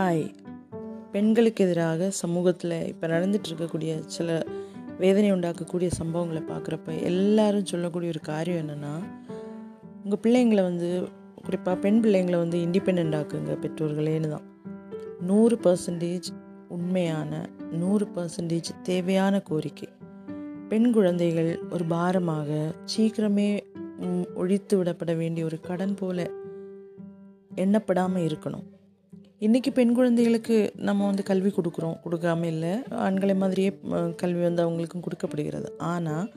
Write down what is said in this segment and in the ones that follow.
Hi பெண்களுக்கு எதிராக சமூகத்தில் இப்போ நடந்துட்டு இருக்கக்கூடிய சில வேதனை உண்டாக்கக்கூடிய சம்பவங்களை பார்க்குறப்ப எல்லாரும் சொல்லக்கூடிய ஒரு காரியம் என்னென்னா உங்கள் பிள்ளைங்களை வந்து குறிப்பாக பெண் பிள்ளைங்களை வந்து இண்டிபெண்ட் ஆக்குங்க பெற்றோர்களேன்னு தான். நூறு பர்சன்டேஜ் உண்மையான நூறு பர்சன்டேஜ் தேவையான கோரிக்கை. பெண் குழந்தைகள் ஒரு பாரமாக சீக்கிரமே ஒழித்து விடப்பட வேண்டிய ஒரு கடன் போல எண்ணப்படாமல் இருக்கணும். இன்றைக்கி பெண் குழந்தைகளுக்கு நம்ம வந்து கல்வி கொடுக்குறோம். கொடுக்காம இல்லை. ஆண்களை மாதிரியே கல்வி வந்து அவங்களுக்கும் கொடுக்கப்படுகிறது. ஆனால்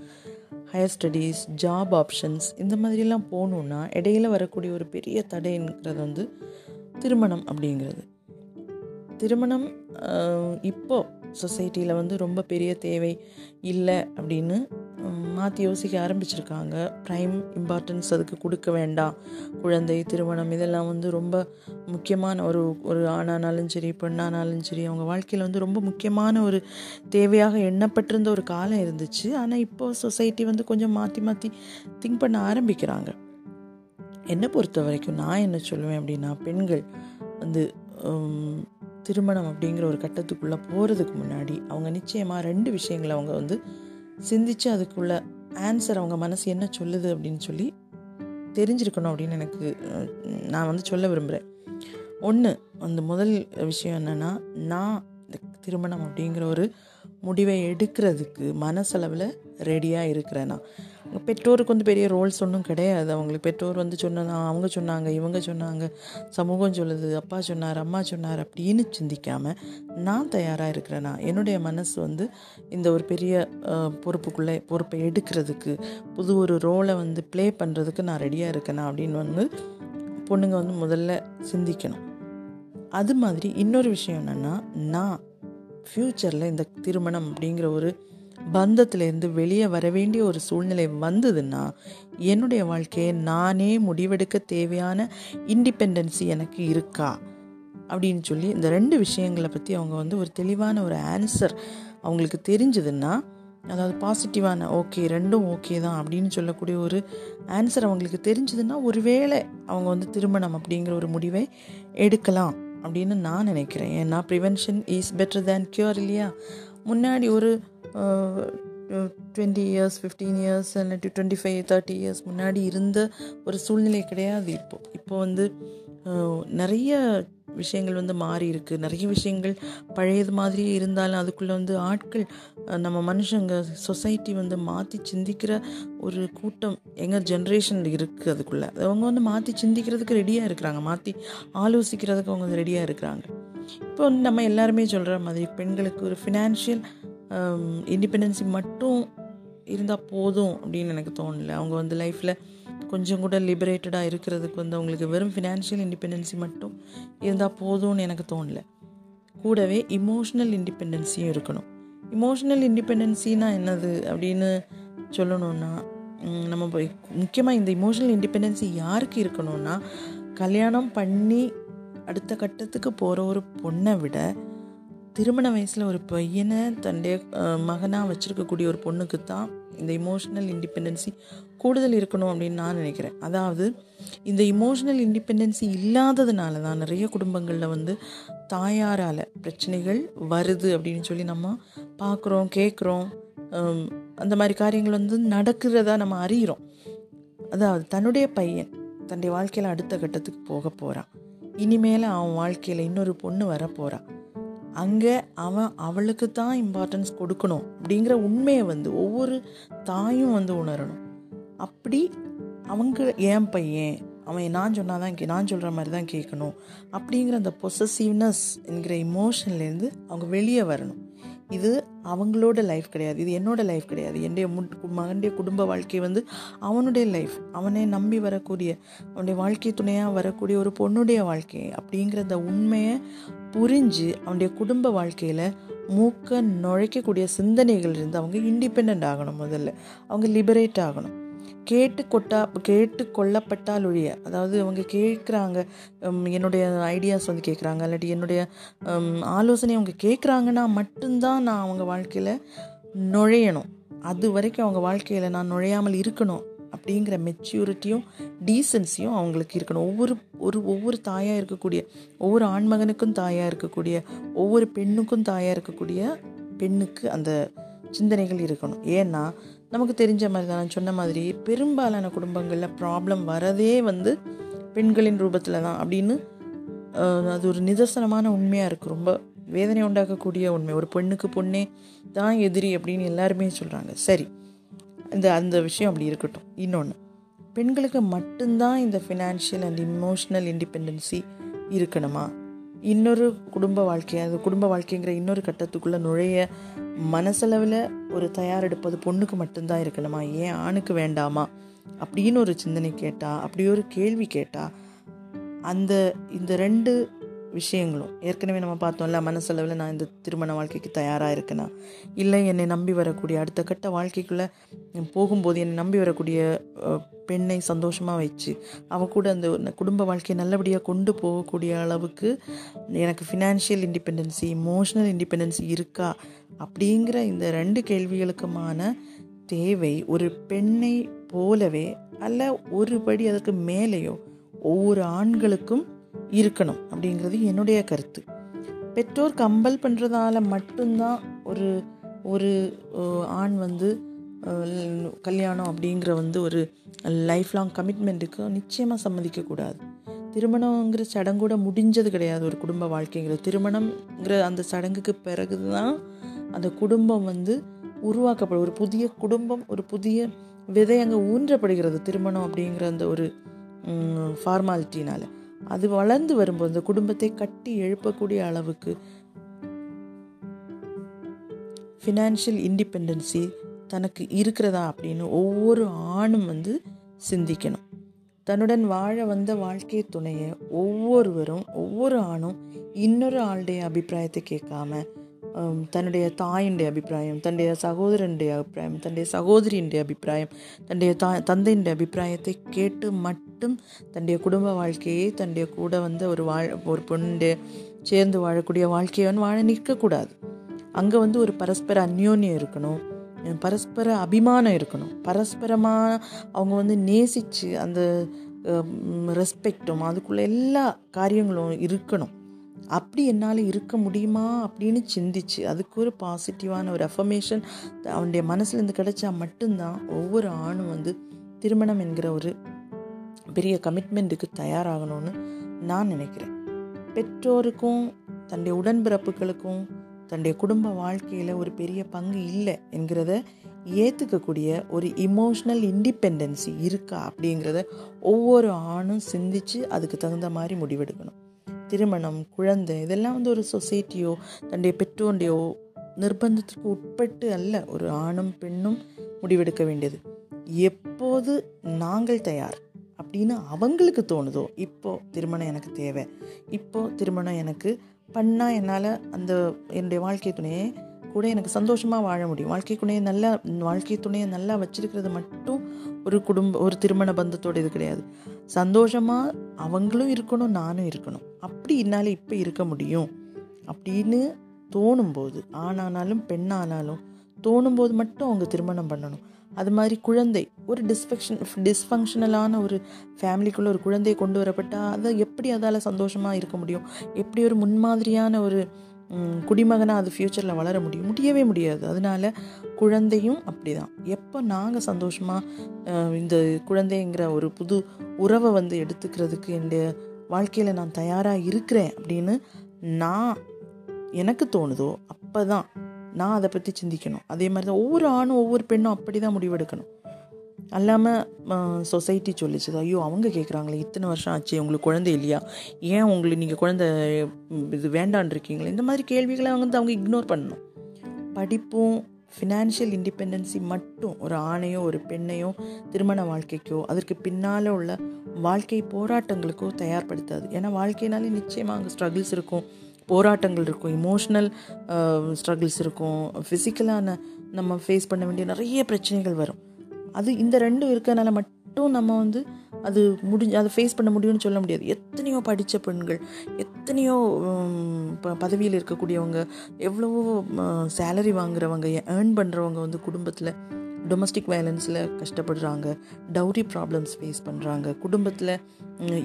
ஹையர் ஸ்டடீஸ் ஜாப் ஆப்ஷன்ஸ் இந்த மாதிரிலாம் போகணுன்னா இடையில வரக்கூடிய ஒரு பெரிய தடைங்கிறது வந்து திருமணம் அப்படிங்கிறது. திருமணம் இப்போது சொசைட்டியில் வந்து ரொம்ப பெரிய தேவை இல்லை அப்படின்னு மாற்றி யோசிக்க ஆரம்பிச்சிருக்காங்க. ப்ரைம் இம்பார்ட்டன்ஸ் அதுக்கு கொடுக்க வேண்டாம். குழந்தை திருமணம் இதெல்லாம் வந்து ரொம்ப முக்கியமான ஒரு ஒரு ஆணானாலும் சரி பெண்ணானாலும் சரி அவங்க வாழ்க்கையில் வந்து ரொம்ப முக்கியமான ஒரு தேவையாக எண்ணப்பட்டிருந்த ஒரு காலம் இருந்துச்சு. ஆனால் இப்போ சொசைட்டி வந்து கொஞ்சம் மாற்றி மாற்றி திங்க் பண்ண ஆரம்பிக்கிறாங்க. என்னை பொறுத்த வரைக்கும் நான் என்ன சொல்லுவேன் அப்படின்னா பெண்கள் வந்து திருமணம் அப்படிங்கிற ஒரு கட்டத்துக்குள்ளே போகிறதுக்கு முன்னாடி அவங்க நிச்சயமாக ரெண்டு விஷயங்களை அவங்க வந்து சிந்திச்சு அதுக்குள்ள ஆன்சர் அவங்க மனசு என்ன சொல்லுது அப்படின்னு சொல்லி தெரிஞ்சிருக்கணும் அப்படின்னு எனக்கு நான் வந்து சொல்ல விரும்புகிறேன் ஒன்று அந்த முதல் விஷயம் என்னென்னா நான் திருமணம் அப்படிங்கிற ஒரு முடிவை எடுக்கிறதுக்கு மனசளவில் ரெடியாக இருக்கிறேன்னா நான் பெற்றோருக்கு வந்து பெரிய ரோல்ஸ் ஒன்றும் கிடையாது. அவங்களுக்கு பெற்றோர் வந்து சொன்னா அவங்க சொன்னாங்க இவங்க சொன்னாங்க சமூகம் சொல்லுது அப்பா சொன்னார் அம்மா சொன்னார் அப்படின்னு சிந்திக்காமல் நான் தயாராக இருக்கிறேனா? என்னுடைய மனசு வந்து இந்த ஒரு பெரிய பொறுப்புக்குள்ளே பொறுப்பை எடுக்கிறதுக்கு புது ஒரு ரோலை வந்து ப்ளே பண்ணுறதுக்கு நான் ரெடியாக இருக்கேனா? அப்படின்னு வந்து பொண்ணுங்க வந்து முதல்ல சிந்திக்கணும். அது மாதிரி இன்னொரு விஷயம் என்னென்னா நான் ஃப்யூச்சரில் இந்த திருமணம் அப்படிங்கிற ஒரு பந்தத்திலேருந்து வெளியே வர வேண்டிய ஒரு சூழ்நிலை வந்ததுன்னா என்னுடைய வாழ்க்கையை நானே முடிவெடுக்க தேவையான இண்டிபெண்டன்சி எனக்கு இருக்கா? அப்படின்னு சொல்லி இந்த ரெண்டு விஷயங்களை பற்றி அவங்க வந்து ஒரு தெளிவான ஒரு ஆன்சர் அவங்களுக்கு தெரிஞ்சதுன்னா அதாவது பாசிட்டிவான ஓகே ரெண்டும் ஓகே தான் அப்படின்னு சொல்லக்கூடிய ஒரு ஆன்சர் அவங்களுக்கு தெரிஞ்சதுன்னா ஒருவேளை அவங்க வந்து திருமணம் அப்படிங்கிற ஒரு முடிவை எடுக்கலாம் அப்படின்னு நான் நினைக்கிறேன். ஏன்னா prevention is better than cure இல்லையா? முன்னாடி ஒரு டுவெண்ட்டி இயர்ஸ் ஃபிஃப்டீன் இயர்ஸ் இல்லாட்டி டுவெண்ட்டி ஃபைவ் தேர்ட்டி இயர்ஸ் முன்னாடி இருந்த ஒரு சூழ்நிலை கிடையாது இப்போது இப்போ வந்து நிறைய விஷயங்கள் வந்து மாறி இருக்கு. நிறைய விஷயங்கள் பழையது மாதிரியே இருந்தாலும் அதுக்குள்ளே வந்து ஆட்கள் நம்ம மனுஷங்க சொசைட்டி வந்து மாற்றி சிந்திக்கிற ஒரு கூட்டம் எங்கள் ஜென்ரேஷன் இருக்குது அதுக்குள்ளே. அவங்க வந்து மாற்றி சிந்திக்கிறதுக்கு ரெடியாக இருக்கிறாங்க. மாற்றி ஆலோசிக்கிறதுக்கு அவங்க வந்து ரெடியாக இருக்கிறாங்க. இப்போ வந்து நம்ம எல்லாருமே சொல்கிற மாதிரி பெண்களுக்கு ஒரு ஃபினான்ஷியல் இண்டிபெண்டன்சி மட்டும் இருந்தால் போதும் அப்படின்னு எனக்கு தோணல. அவங்க வந்து லைஃப்பில் கொஞ்சம் கூட லிபரேட்டடாக இருக்கிறதுக்கு வந்து அவங்களுக்கு வெறும் ஃபினான்ஷியல் இண்டிபெண்டன்சி மட்டும் இருந்தால் போதும்னு எனக்கு தோணல. கூடவே இமோஷ்னல் இண்டிபெண்டன்சியும் இருக்கணும். இமோஷ்னல் இண்டிபெண்டன்சினா என்னது அப்படின்னு சொல்லணும்னா நம்ம முக்கியமாக இந்த இமோஷனல் இண்டிபெண்டன்சி யாருக்கு இருக்கணும்னா கல்யாணம் பண்ணி அடுத்த கட்டத்துக்கு போகிற ஒரு பொண்ணை விட திருமண வயசில் ஒரு பையனை தன்னுடைய மகனாக வச்சுருக்கக்கூடிய ஒரு பொண்ணுக்கு தான் இந்த இமோஷனல் இண்டிபெண்டன்சி கூடுதல் இருக்கணும் அப்படின்னு நான் நினைக்கிறேன். அதாவது இந்த இமோஷனல் இண்டிபெண்டன்சி இல்லாததுனால தான் நிறைய குடும்பங்களில் வந்து தாயாரால் பிரச்சனைகள் வருது அப்படின்னு சொல்லி நம்ம பார்க்குறோம் கேட்குறோம் அந்த மாதிரி காரியங்கள் வந்து நடக்கிறதா நம்ம அறிகிறோம் அதாவது தன்னுடைய பையன் தன்னுடைய வாழ்க்கையில் அடுத்த கட்டத்துக்கு போக போகிறான் இனிமேல் அவன் வாழ்க்கையில் இன்னொரு பொண்ணு வர போகிறான் அங்கே அவன் அவளுக்கு தான் இம்பார்ட்டன்ஸ் கொடுக்கணும் அப்படிங்கிற உண்மையை வந்து ஒவ்வொரு தாயும் வந்து உணரணும். அப்படி அவங்க என் பையன் அவன் நான் சொன்னாதான் கே நான் சொல்கிற மாதிரி தான் கேட்கணும் அப்படிங்கிற அந்த பொசசிவ்னஸ் என்கிற இமோஷன்லேருந்து அவங்க வெளியே வரணும். இது அவங்களோட லைஃப் கிடையாது. இது என்னோட லைஃப் கிடையாது. என்னுடைய முன் மகனுடைய குடும்ப வாழ்க்கை வந்து அவனுடைய லைஃப் அவனை நம்பி வரக்கூடிய அவனுடைய வாழ்க்கை துணையாக வரக்கூடிய ஒரு பொண்ணுடைய வாழ்க்கை அப்படிங்கிற அந்த உண்மையை புரிஞ்சு அவனுடைய குடும்ப வாழ்க்கையில் மூக்க நுழைக்கக்கூடிய சிந்தனைகள் இருந்து அவங்க இண்டிபெண்ட் ஆகணும் முதல்ல. அவங்க லிபரேட் ஆகணும். கேட்டுக்கொட்டா கேட்டு கொள்ளப்பட்டால் ஒழிய அதாவது அவங்க கேட்குறாங்க என்னுடைய ஐடியாஸ் வந்து கேட்குறாங்க இல்லாட்டி என்னுடைய ஆலோசனை அவங்க கேட்குறாங்கன்னா மட்டும்தான் நான் அவங்க வாழ்க்கையில் நுழையணும். அது வரைக்கும் அவங்க வாழ்க்கையில் நான் நுழையாமல் இருக்கணும் அப்படிங்கிற மெச்சூரிட்டியும் டீசன்சியும் அவங்களுக்கு இருக்கணும். ஒவ்வொரு ஒரு ஒவ்வொரு தாயாக இருக்கக்கூடிய ஒவ்வொரு ஆண்மகனுக்கும் தாயாக இருக்கக்கூடிய ஒவ்வொரு பெண்ணுக்கும் தாயாக இருக்கக்கூடிய பெண்ணுக்கு அந்த சிந்தனைகள் இருக்கணும். ஏன்னா நமக்கு தெரிஞ்ச மாதிரி தான். நான் சொன்ன மாதிரி பெரும்பாலான குடும்பங்களில் ப்ராப்ளம் வரதே வந்து பெண்களின் ரூபத்தில் தான் அப்படின்னு அது ஒரு நிதர்சனமான உண்மையாக இருக்குது ரொம்ப வேதனை உண்டாக்கக்கூடிய உண்மை. ஒரு பெண்ணுக்கு பொண்ணே தான் எதிரி அப்படின்னு எல்லாருமே சொல்கிறாங்க சரி இந்த அந்த விஷயம் அப்படி இருக்கட்டும். இன்னொன்று பெண்களுக்கு மட்டும்தான் இந்த ஃபினான்ஷியல் அண்ட் இமோஷனல் இண்டிபெண்டன்சி இருக்கணுமா? இன்னொரு குடும்ப வாழ்க்கை அது குடும்ப வாழ்க்கைங்கிற இன்னொரு கட்டத்துக்குள்ளே நுழைய மனசளவில் ஒரு தயாரெடுப்பது பொண்ணுக்கு மட்டும்தான் இருக்கணுமா? ஏன் ஆணுக்கு வேண்டாமா? அப்படின்னு ஒரு சிந்தனை கேட்டால் அப்படி ஒரு கேள்வி கேட்டால் அந்த இந்த ரெண்டு விஷயங்களும். ஏற்கனவே நம்ம பார்த்தோம்ல மனசளவில் நான் இந்த திருமண வாழ்க்கைக்கு தயாராக இருக்கேனா? இல்லை என்னை நம்பி வரக்கூடிய அடுத்த கட்ட வாழ்க்கைக்குள்ளே போகும்போது என்னை நம்பி வரக்கூடிய பெண்ணை சந்தோஷமாக வச்சு அவ கூட அந்த குடும்ப வாழ்க்கையை நல்லபடியாக கொண்டு போகக்கூடிய அளவுக்கு எனக்கு ஃபினான்ஷியல் இண்டிபெண்டன்சி இமோஷனல் இண்டிபெண்டன்சி இருக்கா? அப்படிங்கிற இந்த ரெண்டு கேள்விகளுக்குமான தேவை ஒரு பெண்ணை போலவே அல்ல ஒரு படி அதற்கு மேலேயோ ஒவ்வொரு ஆண்களுக்கும் இருக்கணும் அப்படிங்கிறது என்னுடைய கருத்து. பெற்றோர் கம்பல் பண்ணுறதால மட்டும்தான் ஒரு ஒரு ஆண் வந்து கல்யாணம் அப்படிங்கிற வந்து ஒரு லைஃப் லாங் கமிட்மெண்ட்டுக்கு நிச்சயமாக சம்மதிக்கக்கூடாது திருமணங்கிற சடங்கூட முடிஞ்சது கிடையாது ஒரு குடும்ப வாழ்க்கைங்கிற திருமணங்கிற அந்த சடங்குக்கு பிறகு தான் அந்த குடும்பம் வந்து உருவாக்கப்படும். ஒரு புதிய குடும்பம் ஒரு புதிய விதை அங்கே ஊன்றப்படுகிறது திருமணம் அப்படிங்கிற அந்த ஒரு ஃபார்மாலிட்டினால் அது வளர்ந்து வரும்போது அந்த குடும்பத்தை கட்டி எழுப்பக்கூடிய அளவுக்கு ஃபினான்ஷியல் இண்டிபெண்டன்சி தனக்கு இருக்கிறதா அப்படின்னு ஒவ்வொரு ஆணும் வந்து சிந்திக்கணும். தன்னுடன் வாழ வந்த வாழ்க்கை துணையை ஒவ்வொருவரும் ஒவ்வொரு ஆணும் இன்னொரு ஆளுடைய அபிப்பிராயத்தை கேட்காம தன்னுடைய தாயினுடைய அபிப்பிராயம் தன்னுடைய சகோதரனுடைய அபிப்பிராயம் தன்னுடைய சகோதரியினுடைய அபிப்பிராயம் தன்னுடைய தா தந்தையினுடைய அபிப்பிராயத்தை கேட்டு மட்டும் தன்னுடைய குடும்ப வாழ்க்கையை தன்னுடைய கூட வந்து ஒரு வாழ் ஒரு பொண்ணு சேர்ந்து வாழக்கூடிய வாழ்க்கையை வந்து வாழ நிற்கக்கூடாது அங்கே வந்து ஒரு பரஸ்பர அந்யோன்யம் இருக்கணும் பரஸ்பர அபிமானம் இருக்கணும் பரஸ்பரமாக அவங்க வந்து நேசித்து அந்த ரெஸ்பெக்டும் அதுக்குள்ள எல்லா காரியங்களும் இருக்கணும் அப்படி என்னால் இருக்க முடியுமா அப்படின்னு சிந்திச்சு. அதுக்கு ஒரு பாசிட்டிவான ஒரு அஃபர்மேஷன் அவனுடைய மனசுலேருந்து கிடைச்சா மட்டும்தான் ஒவ்வொரு ஆணும் வந்து திருமணம் என்கிற ஒரு பெரிய கமிட்மெண்ட்டுக்கு தயாராகணும்னு நான் நினைக்கிறேன். பெற்றோருக்கும் தன்னுடைய உடன்பிறப்புகளுக்கும் தன்னுடைய குடும்ப வாழ்க்கையில் ஒரு பெரிய பங்கு இல்லை என்கிறத ஏற்றுக்கக்கூடிய ஒரு இமோஷ்னல் இண்டிபெண்டன்சி இருக்கா அப்படிங்கிறத ஒவ்வொரு ஆணும் சிந்திச்சு அதுக்கு தகுந்த மாதிரி முடிவெடுக்கணும். திருமணம் குழந்தை இதெல்லாம் வந்து ஒரு சொசைட்டியோ தன்னுடைய பெற்றோருடையோ நிர்பந்தத்துக்கு உட்பட்டு அல்ல ஒரு ஆணும் பெண்ணும் முடிவெடுக்க வேண்டியது. எப்போது நாங்கள் தயார் அப்படின்னு அவங்களுக்கு தோணுதோ இப்போ திருமணம் எனக்கு தேவை. இப்போ திருமணம் எனக்கு பண்ணால் என்னால் அந்த என்னுடைய வாழ்க்கை துணையை கூட எனக்கு சந்தோஷமாக வாழ முடியும். வாழ்க்கை துணையை நல்லா வாழ்க்கை துணையை நல்லா வச்சிருக்கிறது மட்டும் ஒரு குடும்ப ஒரு திருமண பந்தத்தோட இது கிடையாது. சந்தோஷமாக அவங்களும் இருக்கணும் நானும் இருக்கணும். அப்படி என்னால் இப்போ இருக்க முடியும் அப்படின்னு தோணும்போது ஆணானாலும் பெண்ணானாலும் தோணும்போது மட்டும் அவங்க திருமணம் பண்ணணும். அது மாதிரி குழந்தை ஒரு டிஸ்ஃபெக்ஷன் டிஸ்ஃபங்க்ஷனலான ஒரு ஃபேமிலிக்குள்ளே ஒரு குழந்தை கொண்டு வரப்பட்டால் அதை எப்படி அதால் சந்தோஷமாக இருக்க முடியும்? எப்படி ஒரு முன்மாதிரியான ஒரு குடிமகனாக அது ஃப்யூச்சரில் வளர முடியும். முடியவே முடியாது. அதனால குழந்தையும் அப்படிதான். எப்போ நாங்கள் சந்தோஷமாக இந்த குழந்தைங்கிற ஒரு புது உறவை வந்து எடுத்துக்கிறதுக்கு என்னுடைய வாழ்க்கையில் நான் தயாராக இருக்கிறேன் அப்படின்னு நான் எனக்கு தோணுதோ அப்போ தான் நான் அதை பற்றி சிந்திக்கணும். அதே மாதிரி தான் ஒவ்வொரு ஆணும் ஒவ்வொரு பெண்ணும் அப்படி தான் முடிவெடுக்கணும். அல்லாமல் சொசைட்டி சொல்லிச்சு ஐயோ அவங்க கேட்குறாங்களே இத்தனை வருஷம் ஆச்சு உங்களுக்கு குழந்தை இல்லையா? ஏன் உங்களுக்கு நீங்கள் குழந்தை இது வேண்டான் இருக்கீங்களே இந்த மாதிரி கேள்விகளை வந்து அவங்க இக்னோர் பண்ணணும். படிப்பும் ஃபினான்ஷியல் இண்டிபெண்டன்சி மட்டும் ஒரு ஆணையோ ஒரு பெண்ணையோ திருமண வாழ்க்கைக்கோ அதற்கு பின்னால் உள்ள வாழ்க்கை போராட்டங்களுக்கோ தயார்படுத்தாது. ஏன்னா வாழ்க்கைனாலே நிச்சயமாக அங்கே ஸ்ட்ரகிள்ஸ் இருக்கும் போராட்டங்கள் இருக்கும் இமோஷ்னல் ஸ்ட்ரகிள்ஸ் இருக்கும் ஃபிசிக்கலான நம்ம ஃபேஸ் பண்ண வேண்டிய நிறைய பிரச்சனைகள் வரும். அது இந்த ரெண்டும் இருக்கறனால மட்டும் நம்ம வந்து அது முடிஞ்சு அதை ஃபேஸ் பண்ண முடியும்னு சொல்ல முடியாது. எத்தனையோ படித்த பெண்கள் எத்தனையோ ப பதவியில் இருக்கக்கூடியவங்க எவ்வளவோ சேலரி வாங்குறவங்க ஏர்ன் பண்ணுறவங்க வந்து குடும்பத்தில் டொமஸ்டிக் வயலன்ஸில் கஷ்டப்படுறாங்க டவுரி ப்ராப்ளம்ஸ் ஃபேஸ் பண்ணுறாங்க குடும்பத்தில்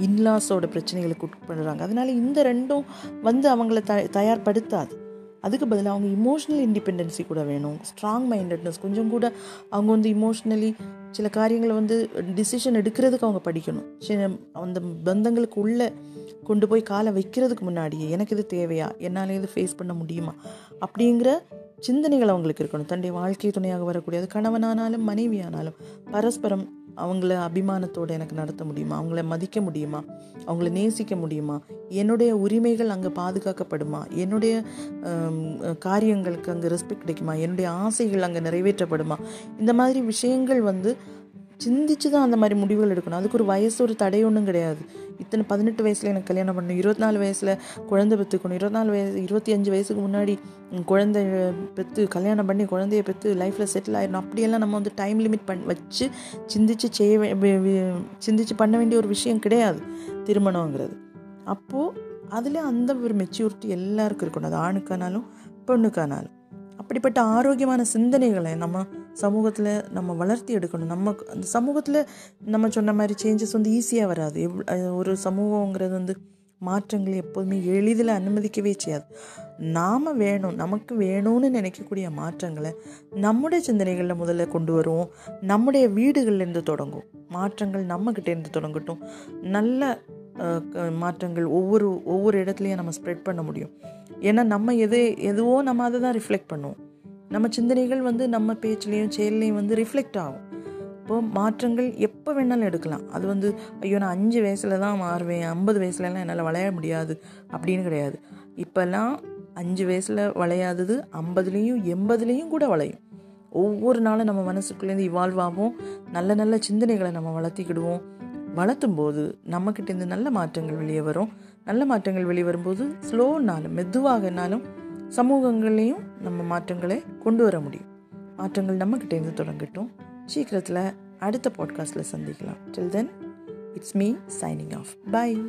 இன்லாஸோட பிரச்சனைகளுக்கு உட்படுறாங்க அதனால இந்த ரெண்டும் வந்து அவங்கள த தயார்படுத்தாது. அதுக்கு பதிலாக அவங்க இமோஷ்னல் இண்டிபெண்டன்சி கூட வேணும். ஸ்ட்ராங் மைண்டட்னஸ் கொஞ்சம் கூட அவங்க வந்து இமோஷ்னலி சில காரியங்களை வந்து டிசிஷன் எடுக்கிறதுக்கு அவங்க படிக்கணும். சில அந்த பந்தங்களுக்கு உள்ளே கொண்டு போய் காலை வைக்கிறதுக்கு முன்னாடியே எனக்கு இது தேவையா? என்னால் இது ஃபேஸ் பண்ண முடியுமா? அப்படிங்கிற சிந்தனைகள் அவங்களுக்கு இருக்கணும். தன்னுடைய வாழ்க்கை துணையாக வரக்கூடிய அது கணவனானாலும் மனைவியானாலும் பரஸ்பரம் அவங்கள அபிமானத்தோடு எனக்கு நடத்த முடியுமா? அவங்கள மதிக்க முடியுமா? அவங்கள நேசிக்க முடியுமா? என்னுடைய உரிமைகள் அங்கே பாதுகாக்கப்படுமா? என்னுடைய காரியங்களுக்கு அங்கே ரெஸ்பெக்ட் கிடைக்குமா? என்னுடைய ஆசைகள் அங்கே நிறைவேற்றப்படுமா? இந்த மாதிரி விஷயங்கள் வந்து சிந்திச்சு தான் அந்த மாதிரி முடிவுகள் எடுக்கணும். அதுக்கு ஒரு வயசு ஒரு தடை ஒன்றும் கிடையாது. இத்தனை பதினெட்டு வயசில் எனக்கு கல்யாணம் பண்ணணும். இருபத்தி நாலு வயசில் குழந்தை பெற்றுக்கணும். இருபத்தி நாலு வயசு இருபத்தி அஞ்சு வயசுக்கு முன்னாடி குழந்தை பெற்று கல்யாணம் பண்ணி குழந்தைய பெற்று லைஃப்பில் செட்டில் ஆயிடணும். அப்படியெல்லாம் நம்ம வந்து டைம் லிமிட் பண் வச்சு சிந்திச்சு செய்ய சிந்திச்சு பண்ண வேண்டிய ஒரு விஷயம் கிடையாது. திருமணங்கிறது அப்போது அதில் அந்த ஒரு மெச்சூரிட்டி எல்லாருக்கும் இருக்கணும். அது ஆணுக்கானாலும் பொண்ணுக்கானாலும். அப்படிப்பட்ட ஆரோக்கியமான சிந்தனைகளை நம்ம சமூகத்தில் நம்ம வளர்த்தி எடுக்கணும். நம்ம அந்த சமூகத்தில் நம்ம சொன்ன மாதிரி சேஞ்சஸ் வந்து ஈஸியாக வராது. எவ் ஒரு சமூகங்கிறது வந்து மாற்றங்கள் எப்போதுமே எளிதில் அனுமதிக்கவே செய்யாது. நாம் வேணும் நமக்கு வேணும்னு நினைக்கக்கூடிய மாற்றங்களை நம்முடைய சிந்தனைகளில் முதல்ல கொண்டு வருவோம். நம்முடைய வீடுகள்லேருந்து தொடங்கும். மாற்றங்கள் நம்மக்கிட்டேருந்து தொடங்கட்டும். நல்ல மாற்றங்கள் ஒவ்வொரு ஒவ்வொரு இடத்துலையும் நம்ம ஸ்ப்ரெட் பண்ண முடியும். ஏன்னா நம்ம எது எதுவோ நம்ம அதை தான் ரிஃப்ளெக்ட் பண்ணுவோம். நம்ம சிந்தனைகள் வந்து நம்ம பேச்சுலேயும் செயல்லையும் வந்து ரிஃப்ளெக்ட் ஆகும். இப்போ மாற்றங்கள் எப்போ வேணாலும் எடுக்கலாம். அது வந்து ஐயோ நான் அஞ்சு வயசில் தான் மாறுவேன் ஐம்பது வயசுலலாம் என்னால் வளைய முடியாது அப்படின்னு கிடையாது. இப்போல்லாம் அஞ்சு வயசில் வளையாதது ஐம்பதுலேயும் எண்பதுலேயும் கூட வளையும். ஒவ்வொரு நாளும் நம்ம மனசுக்குள்ளேருந்து இவால்வ் ஆகும். நல்ல நல்ல சிந்தனைகளை நம்ம வளர்த்திக்கிடுவோம். வளர்த்தும் போது நம்மக்கிட்டேருந்து நல்ல மாற்றங்கள் வெளியே வரும். நல்ல மாற்றங்கள் வெளியே வரும்போது ஸ்லோனாலும் மெதுவாகனாலும் சமூகங்கள்லேயும் நம்ம மாற்றங்களை கொண்டு வர முடியும். மாற்றங்கள் நம்மக்கிட்டேருந்து தொடங்கட்டும். சீக்கிரத்தில் அடுத்த பாட்காஸ்ட்டில் சந்திக்கலாம். Till then it's me signing off bye